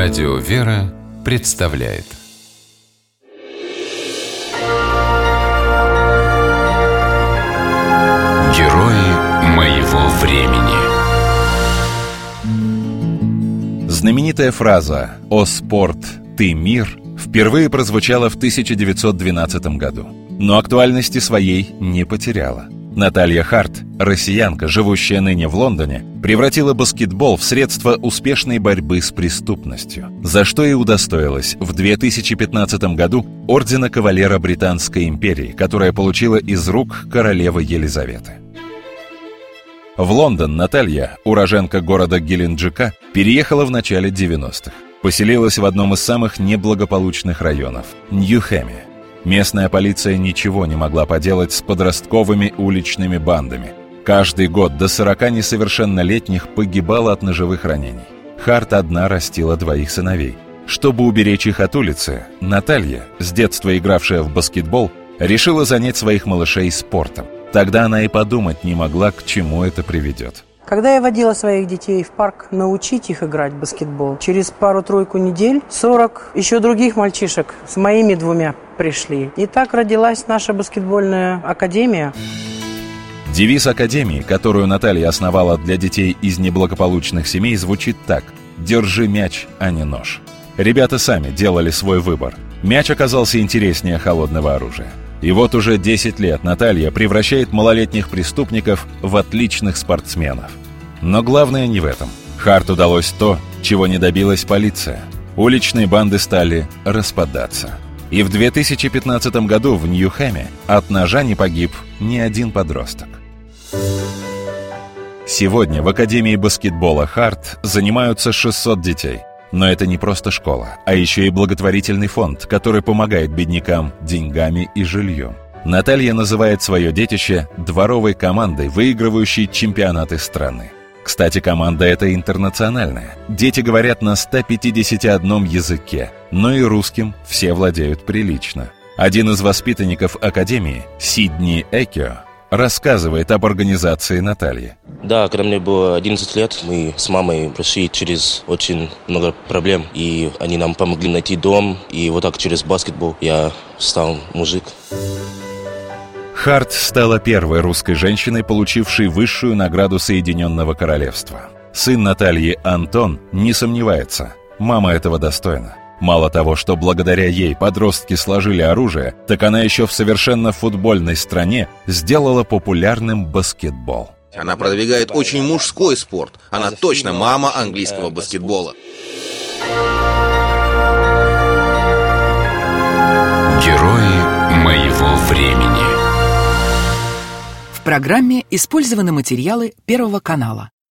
Радио «Вера» представляет. Герои моего времени. Знаменитая фраза «О спорт, ты мир» впервые прозвучала в 1912 году, но актуальности своей не потеряла – Наталья Харт, россиянка, живущая ныне в Лондоне, превратила баскетбол в средство успешной борьбы с преступностью, за что и удостоилась в 2015 году Ордена Кавалера Британской империи, которая получила из рук королевы Елизаветы. В Лондон Наталья, уроженка города Геленджика, переехала в начале 90-х. Поселилась в одном из самых неблагополучных районов – Нью-Хэме. Местная полиция ничего не могла поделать с подростковыми уличными бандами. Каждый год до 40 несовершеннолетних погибало от ножевых ранений. Харт одна растила двоих сыновей. Чтобы уберечь их от улицы, Наталья, с детства игравшая в баскетбол, решила занять своих малышей спортом. Тогда она и подумать не могла, к чему это приведет. Когда я водила своих детей в парк научить их играть в баскетбол, через пару-тройку недель 40 еще других мальчишек с моими двумя пришли. И так родилась наша баскетбольная академия. Девиз Академии, которую Наталья основала для детей из неблагополучных семей, звучит так «Держи мяч, а не нож». Ребята сами делали свой выбор. Мяч оказался интереснее холодного оружия. И вот уже 10 лет Наталья превращает малолетних преступников в отличных спортсменов. Но главное не в этом. Харт удалось то, чего не добилась полиция. Уличные банды стали распадаться. И в 2015 году в Нью-Хэме от ножа не погиб ни один подросток. Сегодня в Академии баскетбола «Харт» занимаются 600 детей. Но это не просто школа, а еще и благотворительный фонд, который помогает беднякам деньгами и жильем. Наталья называет свое детище дворовой командой, выигрывающей чемпионаты страны. Кстати, команда эта интернациональная. Дети говорят на 151 языке, но и русским все владеют прилично. Один из воспитанников Академии, Сидни Экио, рассказывает об организации Натальи. Да, когда мне было 11 лет, мы с мамой прошли через очень много проблем, и они нам помогли найти дом, и вот так через баскетбол я стал мужик. Харт стала первой русской женщиной, получившей высшую награду Соединенного Королевства. Сын Натальи Антон не сомневается, мама этого достойна. Мало того, что благодаря ей подростки сложили оружие, так она еще в совершенно футбольной стране сделала популярным баскетбол. Она продвигает очень мужской спорт. Она точно мама английского баскетбола. Герои моего времени программе использованы материалы Первого канала.